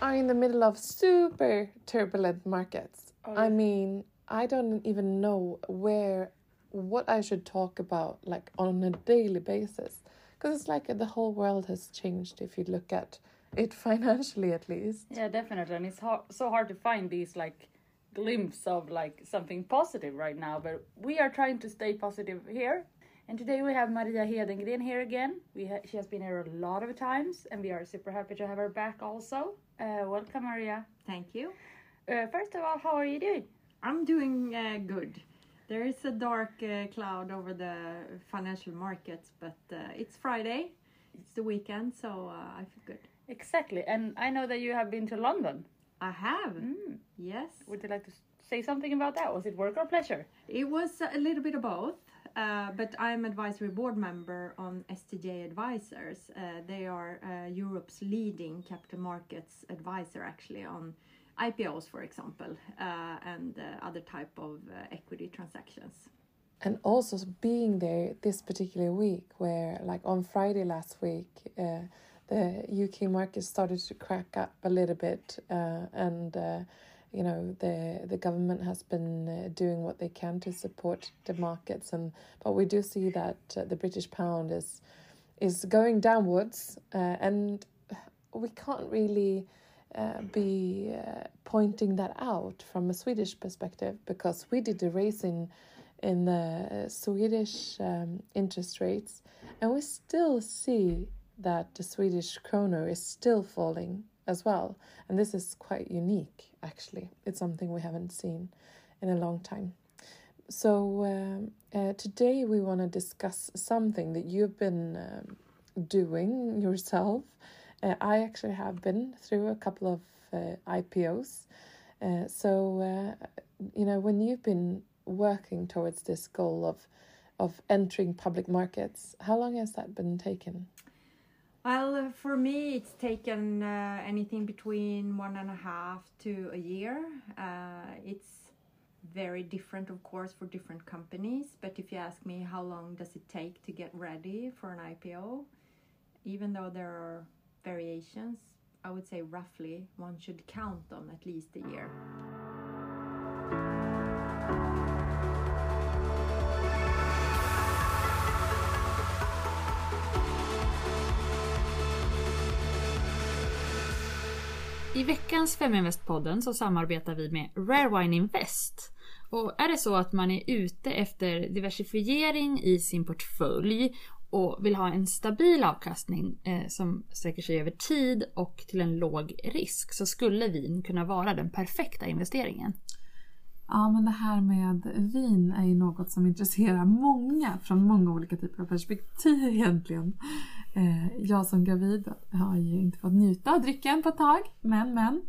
are in the middle of super turbulent markets. Oh, I mean, I don't even know where what I should talk about like on a daily basis because it's like uh, the whole world has changed if you look at it financially at least. Yeah, definitely. And it's hard, so hard to find these like glimpse of like something positive right now. But we are trying to stay positive here. And today we have Maria Hedengren here again. We ha- she has been here a lot of times, and we are super happy to have her back also. Uh, welcome, Maria. Thank you. Uh, first of all, how are you doing? I'm doing uh, good. There is a dark uh, cloud over the financial markets, but uh, it's Friday. It's the weekend, so uh, I feel good. Exactly. And I know that you have been to London. I have. Mm. Yes. Would you like to say something about that? Was it work or pleasure? It was a little bit of both, uh, but I'm advisory board member on STJ Advisors. Uh, they are uh, Europe's leading capital markets advisor, actually, on IPOs, for example, uh, and uh, other type of equity transactions. And also being there this particular week, where like on Friday last week, the UK market started to crack up a little bit, and you know the the government has been uh, doing what they can to support the markets, and but we do see that uh, the British pound is is going downwards, uh, and we can't really. Uh, be uh, pointing that out from a Swedish perspective because we did the raise in the Swedish um, interest rates, and we still see that the Swedish kroner is still falling as well. And this is quite unique, actually. It's something we haven't seen in a long time. So, um, uh, today we want to discuss something that you've been um, doing yourself. Uh, I actually have been through a couple of uh, IPOs. Uh, so, uh, you know, when you've been working towards this goal of of entering public markets, how long has that been taken? Well, uh, for me, it's taken uh, anything between one and a half to a year. Uh, it's very different, of course, for different companies. But if you ask me how long does it take to get ready for an IPO, even though there are variations, I would say roughly one should count on at least a year. I veckans Feminvest-podden så samarbetar vi med Rare Wine Invest. Och är det så att man är ute efter diversifiering i sin portfölj och vill ha en stabil avkastning eh, som sträcker sig över tid och till en låg risk så skulle vin kunna vara den perfekta investeringen. Ja, men det här med vin är ju något som intresserar många från många olika typer av perspektiv egentligen. Eh, jag som gravid har ju inte fått njuta av drycken på ett tag, men men.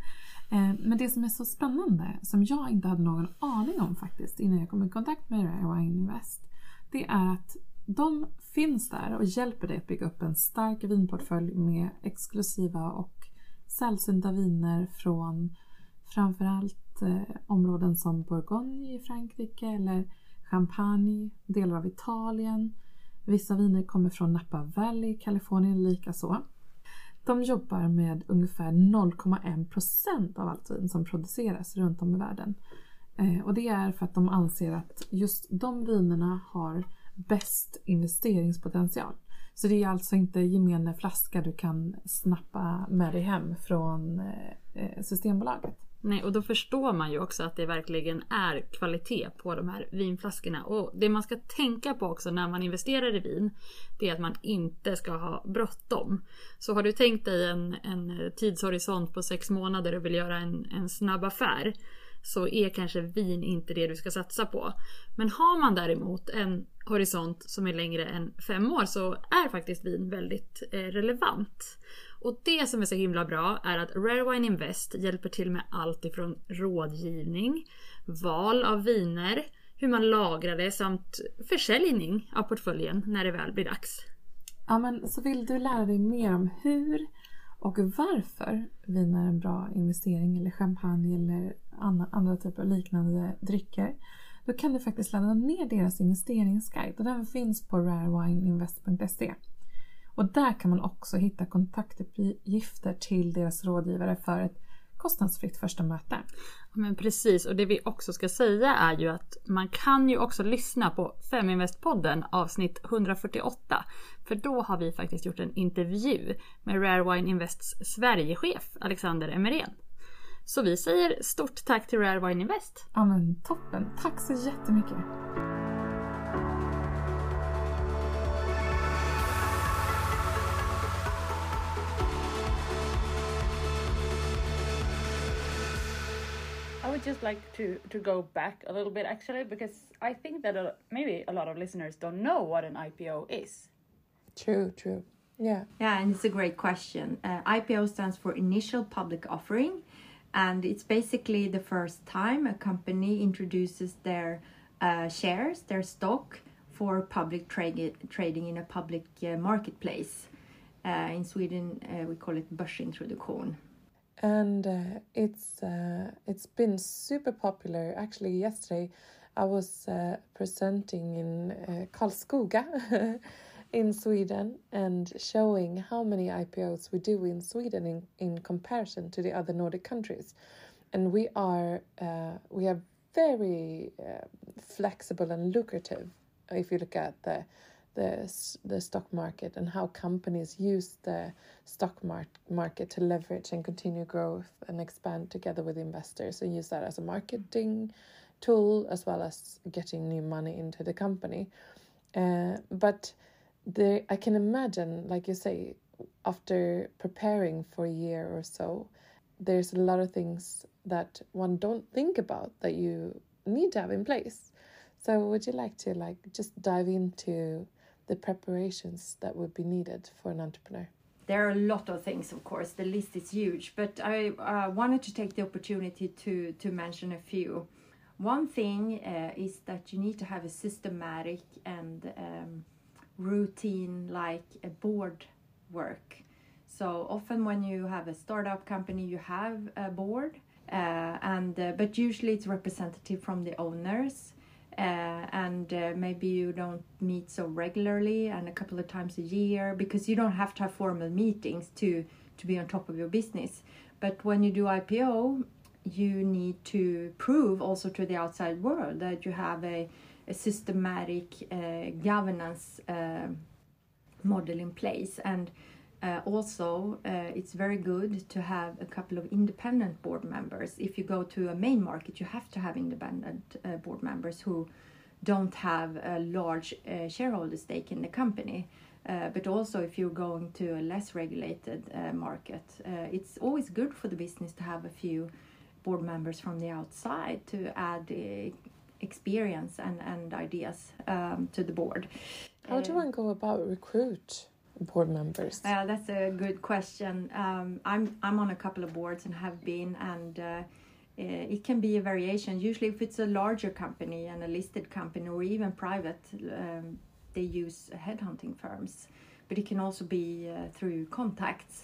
Eh, men det som är så spännande, som jag inte hade någon aning om faktiskt innan jag kom i kontakt med Rare Wine Invest, det är att de finns där och hjälper dig att bygga upp en stark vinportfölj med exklusiva och sällsynta viner från framförallt eh, områden som Bourgogne i Frankrike eller Champagne, delar av Italien. Vissa viner kommer från Napa Valley, Kalifornien likaså. De jobbar med ungefär 0,1% av allt vin som produceras runt om i världen. Eh, och det är för att de anser att just de vinerna har bäst investeringspotential. Så det är alltså inte gemene flaska du kan snappa med dig hem från eh, eh, Systembolaget. Nej, och då förstår man ju också att det verkligen är kvalitet på de här vinflaskorna. Och det man ska tänka på också när man investerar i vin, det är att man inte ska ha bråttom. Så har du tänkt dig en, en tidshorisont på sex månader och vill göra en, en snabb affär, så är kanske vin inte det du ska satsa på. Men har man däremot en horisont som är längre än fem år så är faktiskt vin väldigt eh, relevant. Och det som är så himla bra är att Rare Wine Invest hjälper till med allt ifrån rådgivning, val av viner, hur man lagrar det samt försäljning av portföljen när det väl blir dags. Ja, men så vill du lära dig mer om hur och varför vin är en bra investering eller champagne eller andra, andra typer av liknande drycker då kan du faktiskt ladda ner deras investeringsguide och den finns på rarewineinvest.se. Och där kan man också hitta kontaktuppgifter till deras rådgivare för ett kostnadsfritt första möte. Men precis, och det vi också ska säga är ju att man kan ju också lyssna på Feminvest-podden avsnitt 148. För då har vi faktiskt gjort en intervju med Rare Wine Invests Sverigechef Alexander Emerén. Så vi säger stort tack till Rare Wine Invest. Ja men toppen, tack så jättemycket. Would just like to to go back a little bit actually because I think that a, maybe a lot of listeners don't know what an IPO is. True, true. Yeah. Yeah, and it's a great question. Uh, IPO stands for Initial Public Offering, and it's basically the first time a company introduces their uh, shares, their stock, for public trade, trading in a public uh, marketplace. Uh, in Sweden, uh, we call it börsintroduktion. And uh, it's uh, it's been super popular. Actually, yesterday I was uh, presenting in uh, Karlskoga in Sweden and showing how many IPOs we do in Sweden in, in comparison to the other Nordic countries, and we are uh, we are very uh, flexible and lucrative if you look at the the the stock market and how companies use the stock mar- market to leverage and continue growth and expand together with investors and use that as a marketing tool as well as getting new money into the company. Uh, but I can imagine, like you say, after preparing for a year or so, there's a lot of things that one don't think about that you need to have in place. So would you like to like just dive into the preparations that would be needed for an entrepreneur? There are a lot of things, of course. The list is huge, but I uh, wanted to take the opportunity to to mention a few. One thing uh, is that you need to have a systematic and um, routine, like a board work. So often, when you have a startup company, you have a board, uh, and uh, but usually it's representative from the owners uh, and uh, maybe you don't meet so regularly and a couple of times a year because you don't have to have formal meetings to to be on top of your business. But when you do ipo you need to prove also to the outside world that you have a, a systematic uh, governance uh, model in place. And uh, also, uh, it's very good to have a couple of independent board members. If you go to a main market, you have to have independent uh, board members who don't have a large uh, shareholder stake in the company. Uh, but also, if you're going to a less regulated uh, market, it's always good for the business to have a few board members from the outside to add experience and, and ideas um, to the board. How do one go about recruit board members? Uh, that's a good question. Um, I'm I'm on a couple of boards and have been, and uh, it can be a variation. Usually, if it's a larger company and a listed company, or even private, um, they use headhunting firms. But it can also be uh, through contacts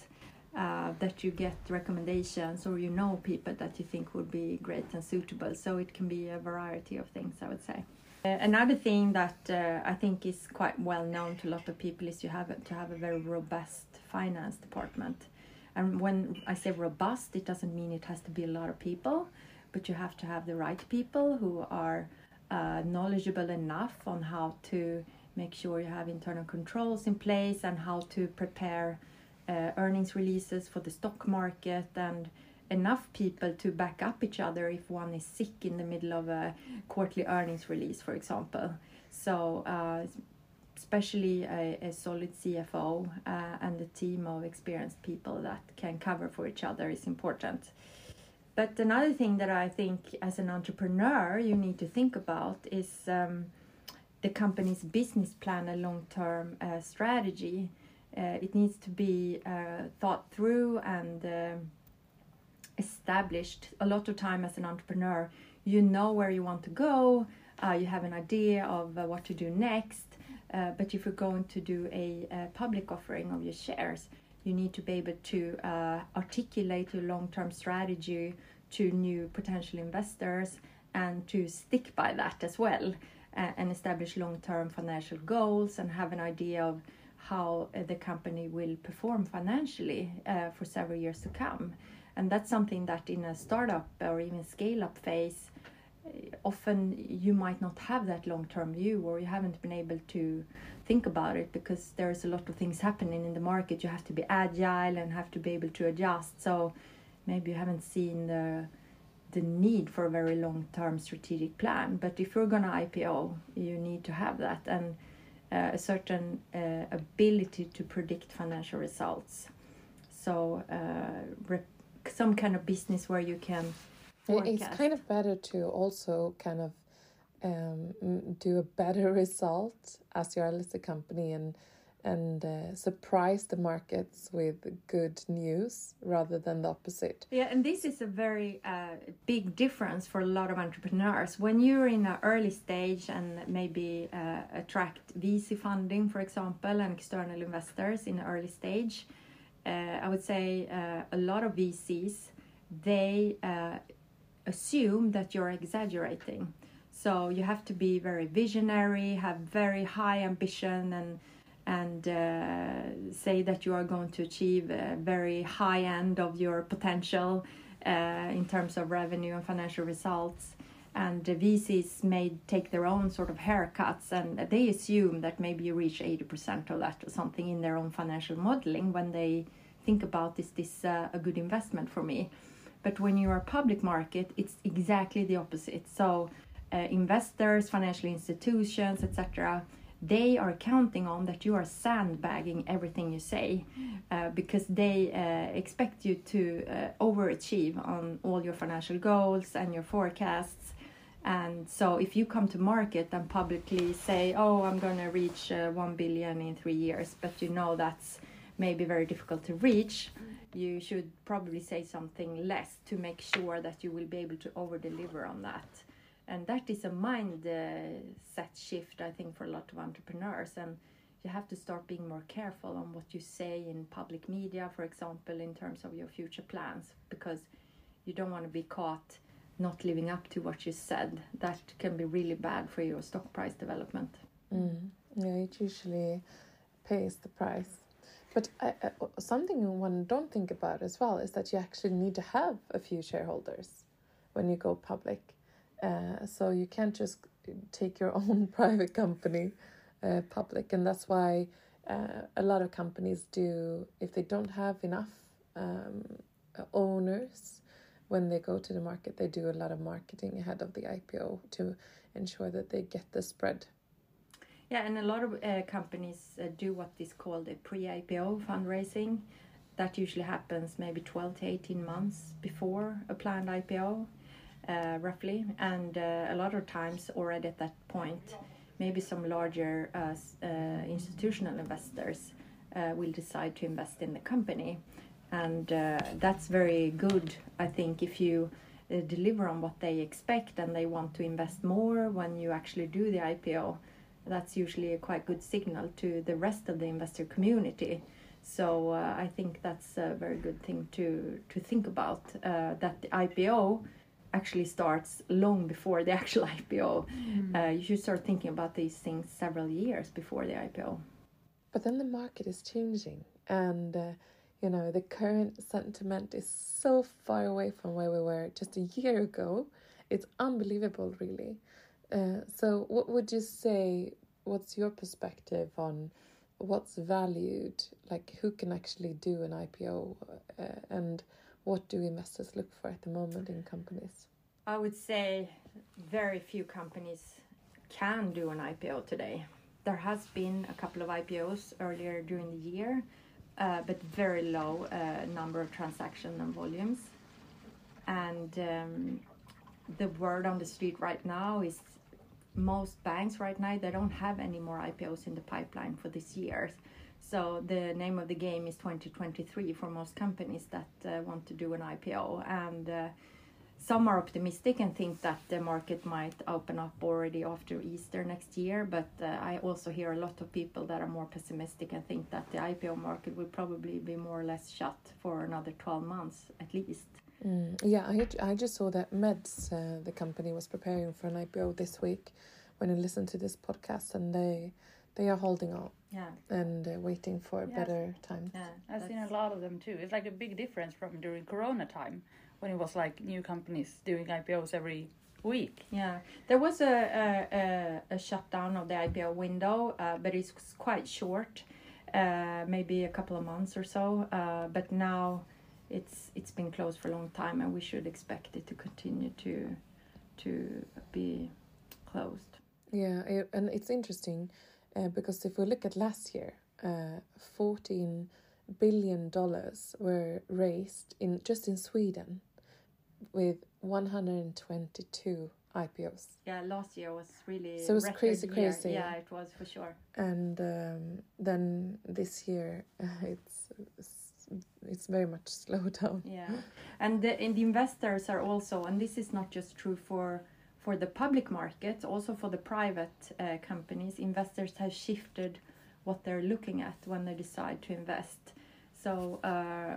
uh, that you get recommendations, or you know people that you think would be great and suitable. So it can be a variety of things. I would say. Uh, another thing that uh, I think is quite well known to a lot of people is you have to have a very robust finance department. And when I say robust, it doesn't mean it has to be a lot of people, but you have to have the right people who are uh, knowledgeable enough on how to make sure you have internal controls in place and how to prepare uh, earnings releases for the stock market and enough people to back up each other if one is sick in the middle of a quarterly earnings release, for example. So, uh, especially a, a, solid CFO uh, and a team of experienced people that can cover for each other is important. But another thing that I think as an entrepreneur you need to think about is um, the company's business plan and long term uh, strategy. Uh, it needs to be uh, thought through and um, established a lot of time as an entrepreneur you know where you want to go uh, you have an idea of uh, what to do next uh, but if you're going to do a, a, public offering of your shares you need to be able to uh, articulate your long-term strategy to new potential investors and to stick by that as well and establish long-term financial goals and have an idea of how uh, the company will perform financially uh, for several years to come. And that's something that in a startup or even scale up phase, uh, often you might not have that long term view or you haven't been able to think about it because there's a lot of things happening in the market. You have to be agile and have to be able to adjust. So maybe you haven't seen the the need for a very long term strategic plan. But if you're gonna IPO, you need to have that and uh, a certain uh, ability to predict financial results. So uh, some kind of business where you can. Forecast. It's kind of better to also kind of um, do a better result as you're a listed company and and uh, surprise the markets with good news rather than the opposite. Yeah, and this is a very uh, big difference for a lot of entrepreneurs. When you're in an early stage and maybe uh, attract VC funding, for example, and external investors in an early stage, I would say uh, a lot of VCs they uh, assume that you're exaggerating. So you have to be very visionary, have very high ambition, and and uh, say that you are going to achieve a very high end of your potential uh, in terms of revenue and financial results. And the VCs may take their own sort of haircuts and they assume that maybe you reach 80% of that or something in their own financial modeling when they think about is this uh, a good investment for me? But when you are public market, it's exactly the opposite. So uh, investors, financial institutions, etc they are counting on that you are sandbagging everything you say uh, because they uh, expect you to uh, overachieve on all your financial goals and your forecasts and so if you come to market and publicly say oh i'm going to reach uh, 1 billion in 3 years but you know that's maybe very difficult to reach you should probably say something less to make sure that you will be able to over deliver on that. And that is a mindset shift i think for a lot of entrepreneurs. And you have to start being more careful on what you say in public media for example in terms of your future plans because you don't want to be caught not living up to what you said that can be really bad for your stock price development. Mm. yeah it usually pays the price. But uh, something one don't think about as well is that you actually need to have a few shareholders when you go public. Uh, so you can't just take your own private company uh, public, and that's why uh, a lot of companies do if they don't have enough um, owners when they go to the market, they do a lot of marketing ahead of the IPO to ensure that they get the spread. Yeah, and a lot of uh, companies uh, do what is called a pre IPO fundraising. That usually happens maybe 12 to 18 months before a planned IPO uh, roughly, and uh, a lot of times already at that point, maybe some larger uh, uh institutional investors will decide to invest in the company, and uh, that's very good. I think if you deliver on what they expect and they want to invest more when you actually do the IPO, that's usually a quite good signal to the rest of the investor community. So I think that's a very good thing to to think about. that the IPO actually starts long before the actual IPO. Mm. Uh, you should start thinking about these things several years before the IPO. But then the market is changing, and uh, you know the current sentiment is so far away from where we were just a year ago. It's unbelievable, really. Uh, so, what would you say? What's your perspective on what's valued? Like, who can actually do an IPO, uh, and what do investors look for at the moment in companies? I would say very few companies can do an IPO today. There has been a couple of IPOs earlier during the year, but very low uh, number of transactions and volumes. And um, the word on the street right now is most banks right now they don't have any more IPOs in the pipeline for this year. So the name of the game is 2023 for most companies that uh, want to do an IPO, and uh, some are optimistic and think that the market might open up already after Easter next year. But uh, I also hear a lot of people that are more pessimistic and think that the IPO market will probably be more or less shut for another 12 months at least. Mm, yeah, I, I just saw that Meds, uh, the company, was preparing for an IPO this week when I listened to this podcast, and they they are holding on Yeah. and uh, waiting for Yes. better times. Yeah. I've seen a lot of them too. It's like a big difference from during Corona time when it was like new companies doing IPOs every week. Yeah, there was a a, a, a shutdown of the IPO window, uh, but it's quite short, uh, maybe a couple of months or so. Uh, but now it's it's been closed for a long time, and we should expect it to continue to to be closed. Yeah, i- and it's interesting uh, because if we look at last year, uh, fourteen billion dollars were raised in just in Sweden, with one hundred and twenty-two IPOs, Yeah, last year was really So it was crazy, year. crazy. Yeah, it was for sure. and um, then this year it's it's- it's very much slowed down. Yeah, and the, and the investors are also, and this is not just true for for the public market, also for the private uh, companies. Investors have shifted what they're looking at when they decide to invest. So uh,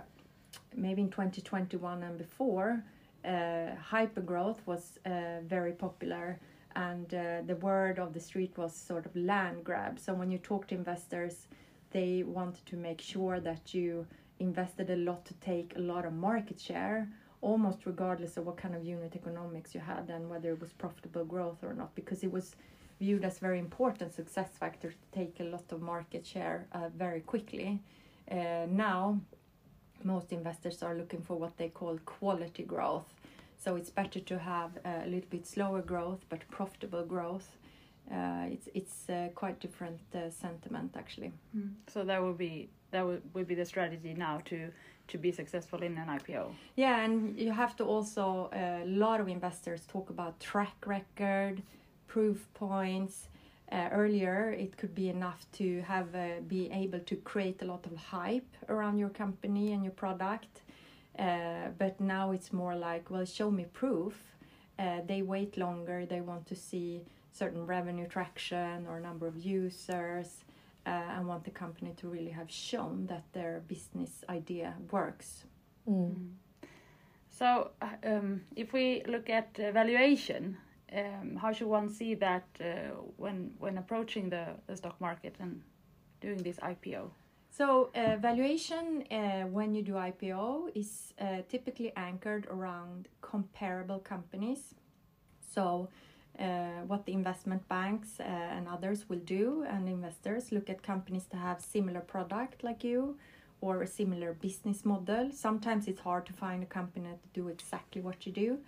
maybe in 2021 and before, uh, hypergrowth was uh, very popular. And uh, the word of the street was sort of land grab. So when you talk to investors, they wanted to make sure that you invested a lot to take a lot of market share almost regardless of what kind of unit economics you had and whether it was profitable growth or not because it was viewed as very important success factor to take a lot of market share uh, very quickly uh, now most investors are looking for what they call quality growth so it's better to have a little bit slower growth but profitable growth uh, it's it's uh, quite different uh, sentiment actually So that would be that would, would be the strategy now to to be successful in an IPO. Yeah, and you have to also, a lot of investors talk about track record, proof points. Uh, earlier, it could be enough to have uh, be able to create a lot of hype around your company and your product. Uh, but now it's more like, well, show me proof. Uh, they wait longer. They want to see certain revenue traction or number of users, uh, and want the company to really have shown that their business idea works. Mm. So uh, um, if we look at valuation, um, how should one see that uh, when when approaching the, the stock market and doing this IPO? So, uh, valuation uh, when you do IPO is uh, typically anchored around comparable companies. So, uh, what the investment banks uh, and others will do, and investors look at companies that have similar product like you or a similar business model. Sometimes it's hard to find a company that do exactly what you do,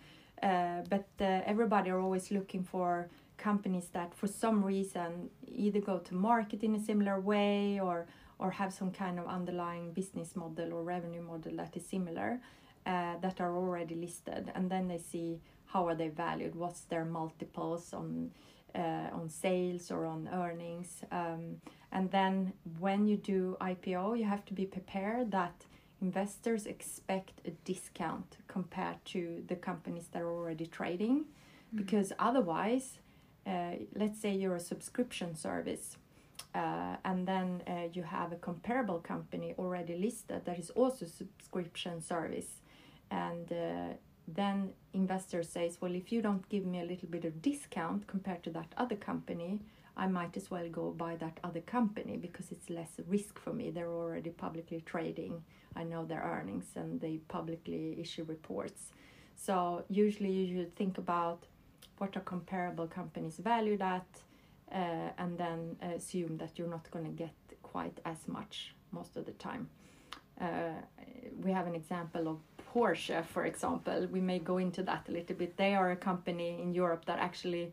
but uh, everybody are always looking for companies that, for some reason, either go to market in a similar way or or have some kind of underlying business model or revenue model that is similar uh, that are already listed. And then they see how are they valued what's their multiples on uh, on sales or on earnings. Um, and then when you do ipo you have to be prepared that investors expect a discount compared to the companies that are already trading. Because otherwise uh, let's say you're a subscription service uh, and then uh, you have a comparable company already listed that is also subscription service and uh, then investor says well if you don't give me a little bit of discount compared to that other company i might as well go buy that other company because it's less risk for me they're already publicly trading i know their earnings and they publicly issue reports so usually you should think about what are comparable companies valued at uh, and then assume that you're not going to get quite as much most of the time. Uh, we have an example of Porsche, for example. We may go into that a little bit. They are a company in Europe that actually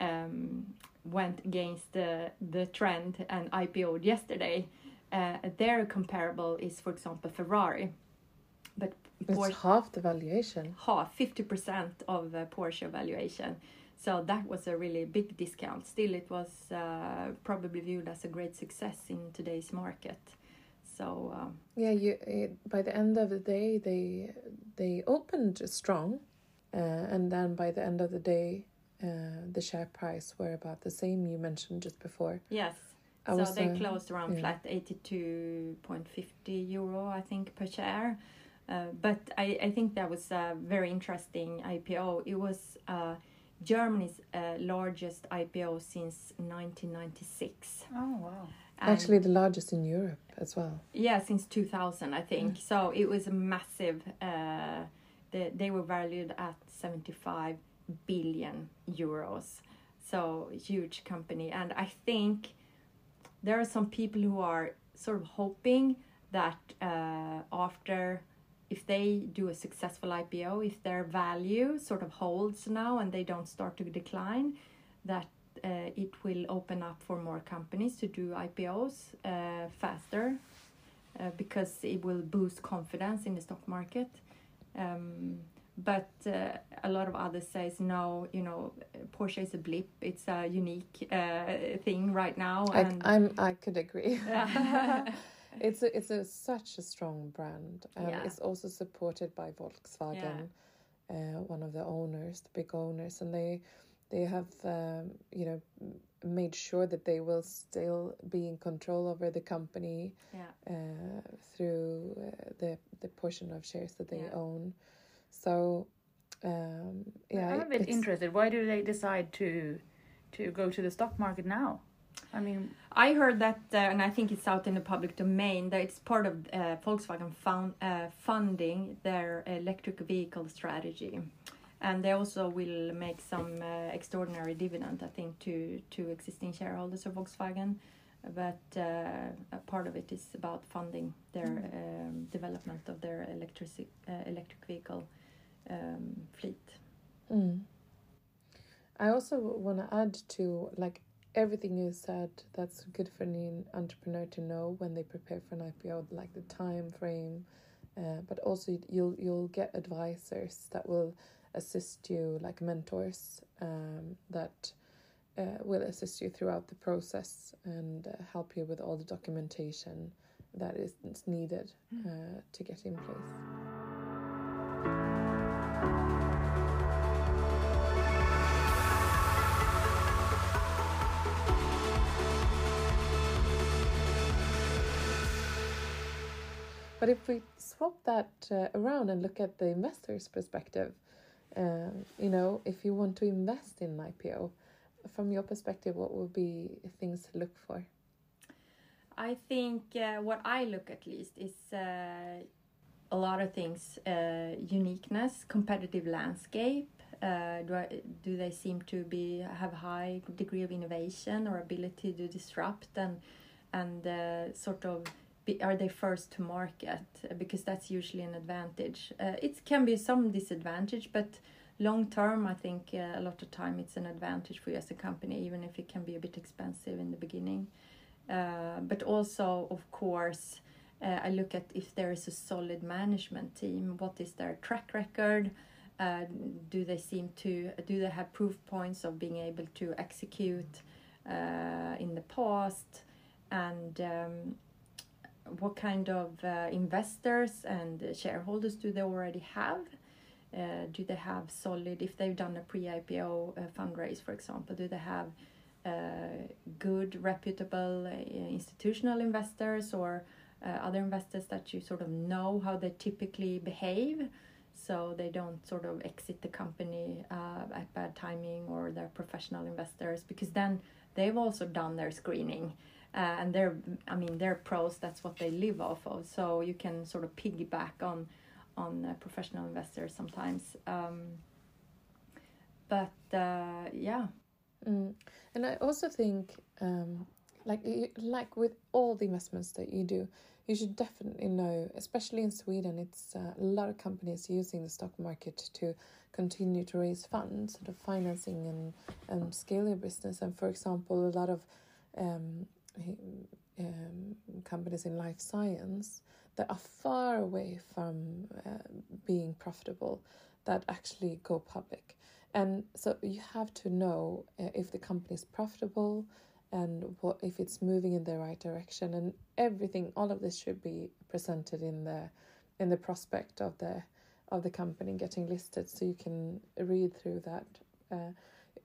um, went against the, the trend and IPO'd yesterday. Uh, their comparable is, for example, Ferrari. But It's Porsche half the valuation. half, 50% of uh, Porsche valuation. So that was a really big discount. Still, it was uh, probably viewed as a great success in today's market. So um, Yeah, you. It, by the end of the day, they they opened strong, uh, and then by the end of the day, uh, the share price were about the same you mentioned just before. yes, I so they uh, closed around yeah. flat 82.50 euro, I think, per share. Uh, but I, I think that was a very interesting IPO. It was a Germany's uh, largest IPO since 1996. Oh wow. And- Actually, the largest in Europe as well. yeah, since 2000, I think. So it was a massive. Uh, the, they were valued at 75 billion euros. So huge company, and I think there are some people who are sort of hoping that uh, after. If they do a successful IPO, if their value sort of holds now and they don't start to decline, that uh, it will open up for more companies to do IPOs uh, faster uh, because it will boost confidence in the stock market. Um, but uh, a lot of others says no, you know, Porsche is a blip. It's a unique uh, thing right now, I, and I'm I could agree. It's a, it's a, such a strong brand. Um, Yeah. It's also supported by Volkswagen, uh, one of the owners, the big owners, and they they have um, you know made sure that they will still be in control over the company yeah. uh, through uh, the the portion of shares that they Yeah. own. So um, yeah, I'm a bit interested. Why do they decide to to go to the stock market now? I mean, I heard that, uh, and I think it's out in the public domain, that it's part of uh, Volkswagen found, uh, funding their electric vehicle strategy. And they also will make some uh, extraordinary dividend, I think, to, to existing shareholders of Volkswagen. But uh, a part of it is about funding their um, development of their electric, uh, electric vehicle um, fleet. Mm. I also want to add to like everything you said. That's good for an entrepreneur to know when they prepare for an IPO, like the time frame, uh, but also you'll you'll get advisors that will assist you, like mentors um, that uh, will assist you throughout the process and uh, help you with all the documentation that is needed uh, to get in place. But if we swap that uh, around and look at the investor's perspective, uh, you know, if you want to invest in an IPO, from your perspective, what would be things to look for? I think uh, what I look at least is uh, a lot of things: uh, uniqueness, competitive landscape. Uh, do I, do they seem to be have high degree of innovation or ability to disrupt and and sort of be, are they first to market because that's usually an advantage. Uh, it can be some disadvantage, but long term, I think uh, a lot of time it's an advantage for you as a company, even if it can be a bit expensive in the beginning. Uh, but also, of course, uh, I look at if there is a solid management team. What is their track record? Uh, do they seem to do they have proof points of being able to execute uh, in the past? And um, what kind of uh, investors and shareholders do they already have? Uh, do they have solid? If they've done a pre-IPO uh, fundraise, for example, do they have uh, good, reputable uh, institutional investors or other investors that you sort of know how they typically behave? So they don't sort of exit the company uh, at bad timing or they're professional investors because then they've also done their screening. Uh, and they're, I mean, they're pros. That's what they live off of. So you can sort of piggyback on, on professional investors sometimes. Um, but uh, yeah, Mm. And I also think, um, like like with all the investments that you do, you should definitely know, especially in Sweden, it's uh, a lot of companies using the stock market to continue to raise funds, sort of financing and and scale your business. And for example, a lot of um, um, companies in life science that are far away from uh, being profitable that actually go public. And so you have to know uh, if the company is profitable and what if it's moving in the right direction and everything all of this should be presented in the in the prospect of the of the company getting listed so you can read through that uh,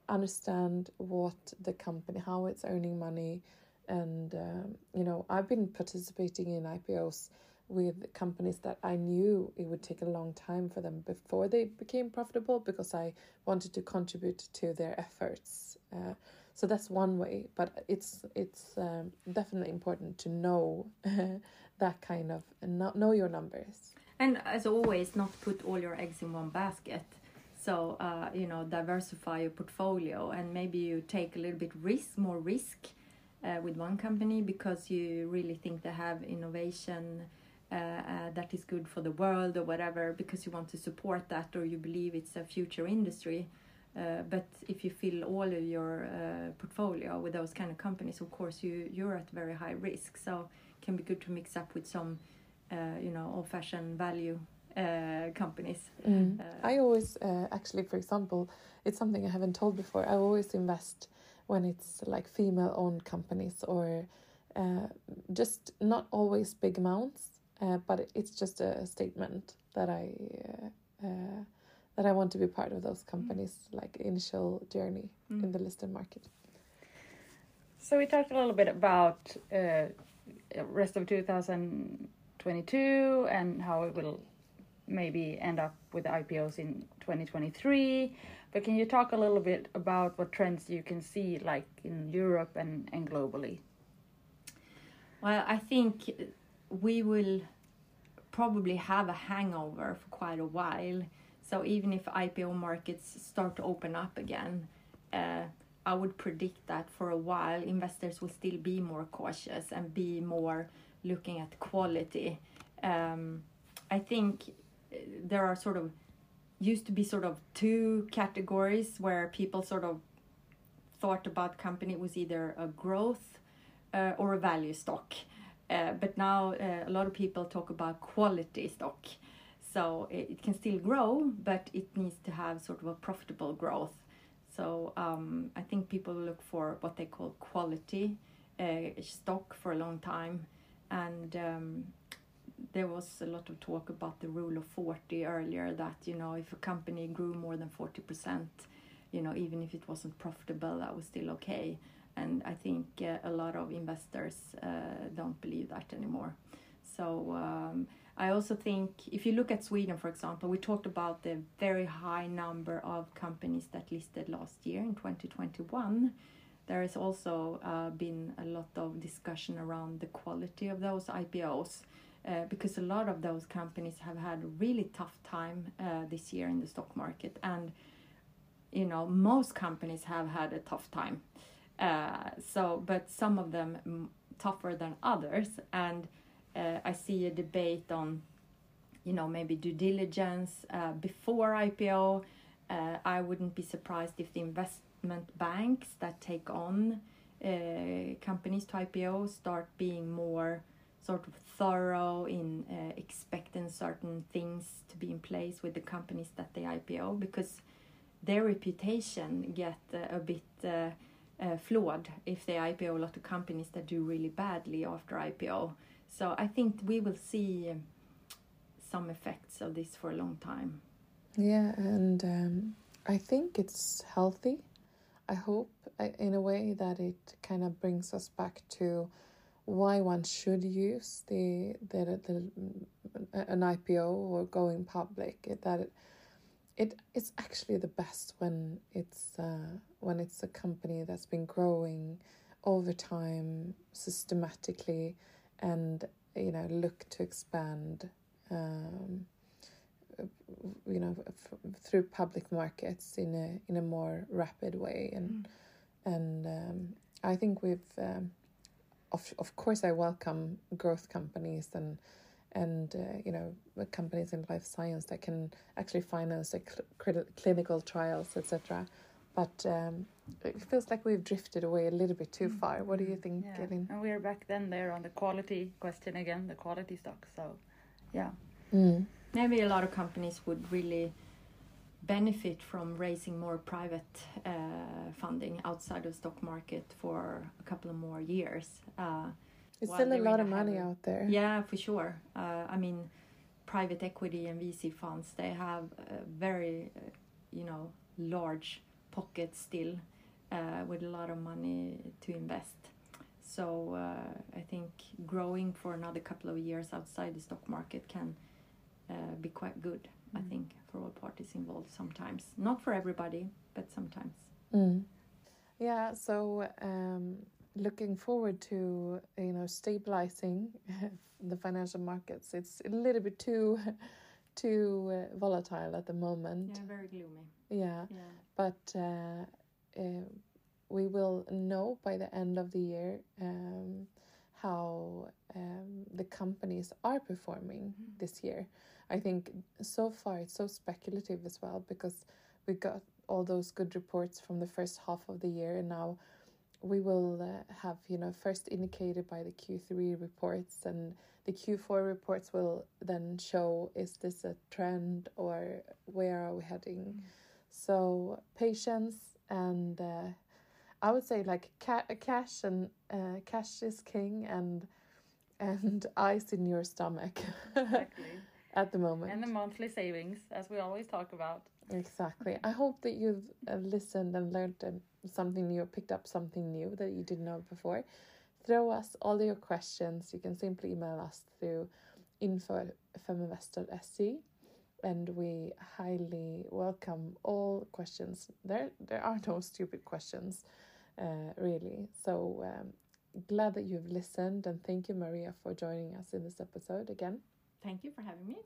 understand what the company how it's earning money and um, you know I've been participating in IPOs with companies that I knew it would take a long time for them before they became profitable because I wanted to contribute to their efforts. Uh, so that's one way, but it's it's um, definitely important to know that kind of know, know your numbers. And as always, not put all your eggs in one basket. So uh, you know, diversify your portfolio, and maybe you take a little bit risk, more risk, uh, with one company because you really think they have innovation uh, uh, that is good for the world or whatever because you want to support that or you believe it's a future industry. Uh, but if you fill all of your uh, portfolio with those kind of companies, of course you you're at very high risk. So it can be good to mix up with some, uh, you know, old-fashioned value companies. Mm. I always actually, for example, it's something I haven't told before. I always invest when it's like female-owned companies or just not always big amounts uh, but it's just a statement that I uh, uh, that I want to be part of those companies like initial journey mm. in the listed market. So we talked a little bit about uh, rest of 2022 and how it will maybe end up with IPOs in 2023. But can you talk a little bit about what trends you can see like in Europe and, and globally? Well, I think we will probably have a hangover for quite a while. So even if IPO markets start to open up again, uh, I would predict that for a while investors will still be more cautious and be more looking at quality. Um, I think uh, there are sort of used to be sort of two categories where people sort of thought about company was either a growth uh, or a value stock. Uh, but now uh, a lot of people talk about quality stock. So it, it, can still grow, but it needs to have sort of a profitable growth. So um, I think people look for what they call quality uh, stock for a long time. And um, there was a lot of talk about the rule of 40 earlier that, you know, if a company grew more than 40%, you know, even if it wasn't profitable, that was still okay and I think uh, a lot of investors uh, don't believe that anymore. So um, I also think if you look at Sweden, for example, we talked about the very high number of companies that listed last year in 2021. There has also uh, been a lot of discussion around the quality of those IPOs. Uh, because a lot of those companies have had a really tough time uh, this year in the stock market. And you know most companies have had a tough time. Uh, so, but some of them tougher than others, and uh, I see a debate on, you know, maybe due diligence uh, before IPO. Uh, I wouldn't be surprised if the investment banks that take on uh, companies to IPO start being more sort of thorough in uh, expecting certain things to be in place with the companies that they IPO because their reputation get a bit uh, flawed if they IPO a lot of companies that do really badly after IPO. So I think we will see some effects of this for a long time. Yeah, and um, I think it's healthy. I hope in a way that it kind of brings us back to why one should use the the, the an IPO or going public. That it, it it's actually the best when it's uh, when it's a company that's been growing over time systematically and you know look to expand um, you know f- through public markets in a in a more rapid way and mm. and um, I think we've um, of of course I welcome growth companies and and uh, you know companies in life science that can actually finance like cl- clinical trials etc but um, it feels like we've drifted away a little bit too far what do you think yeah. and we're back then there on the quality question again the quality stock so yeah mm. maybe a lot of companies would really benefit from raising more private uh, funding outside of stock market for a couple of more years uh, it's still a lot of money out there. Yeah, for sure. Uh, I mean, private equity and VC funds they have very, uh, you know, large pockets still uh, with a lot of money to invest. so uh, I think growing for another couple of years outside the stock market can uh, be quite good. I Mm. think for all parties involved. Sometimes, not for everybody, but sometimes. Mm. Yeah, so um, looking forward to you know stabilizing the financial markets. It's a little bit too too uh, volatile at the moment. Yeah, very gloomy. Yeah, Yeah. but uh, uh, we will know by the end of the year um, how um, the companies are performing this year. I think so far it's so speculative as well because we got all those good reports from the first half of the year and now we will uh, have you know first indicated by the Q3 reports and the Q4 reports will then show is this a trend or where are we heading. So patience and uh, I would say like ca- cash and uh, cash is king and and ice in your stomach. Exactly. At the moment. and the monthly savings, as we always talk about. Exactly. I hope that you've uh, listened and learned um, something new, picked up something new that you didn't know before. Throw us all your questions. You can simply email us through info feminvest.se and we highly welcome all questions. There, there are no stupid questions, uh, really. So um, glad that you've listened, and thank you, Maria, for joining us in this episode again. Thank you for having me.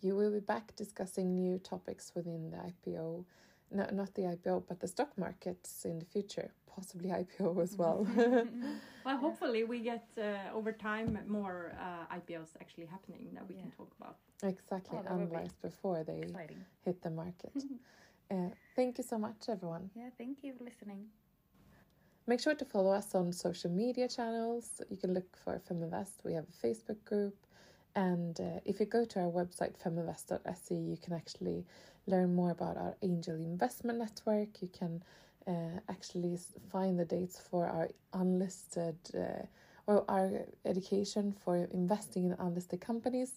You will be back discussing new topics within the IPO, no, not the IPO, but the stock markets in the future, possibly IPO as well. Well, hopefully we get uh, over time more uh, IPOs actually happening that we can talk about. exactly, Oh, that be analyzed before they Exciting. hit the market. uh, thank you so much, everyone. Yeah, thank you for listening. Make sure to follow us on social media channels. You can look for Feminvest. We have a Facebook group. And uh, if you go to our website, feminvest.se, you can actually learn more about our angel investment network. You can uh, actually find the dates for our unlisted uh, or our education for investing in unlisted companies.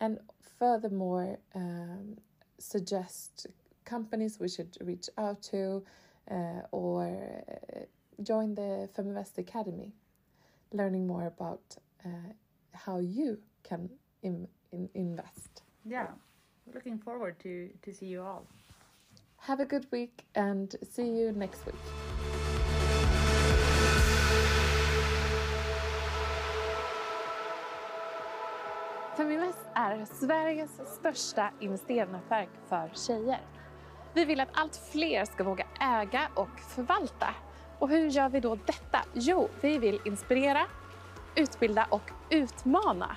And furthermore, um, suggest companies we should reach out to uh, or uh, join the Feminvest Academy, learning more about uh, how you can in, in, invest. Yeah, looking forward to to see you all. Have a good week and see you next week. Feminvest är Sveriges största investeringsnätverk för tjejer. Vi vill att allt fler ska våga äga och förvalta. Och hur gör vi då detta? Jo, vi vill inspirera, utbilda och utmana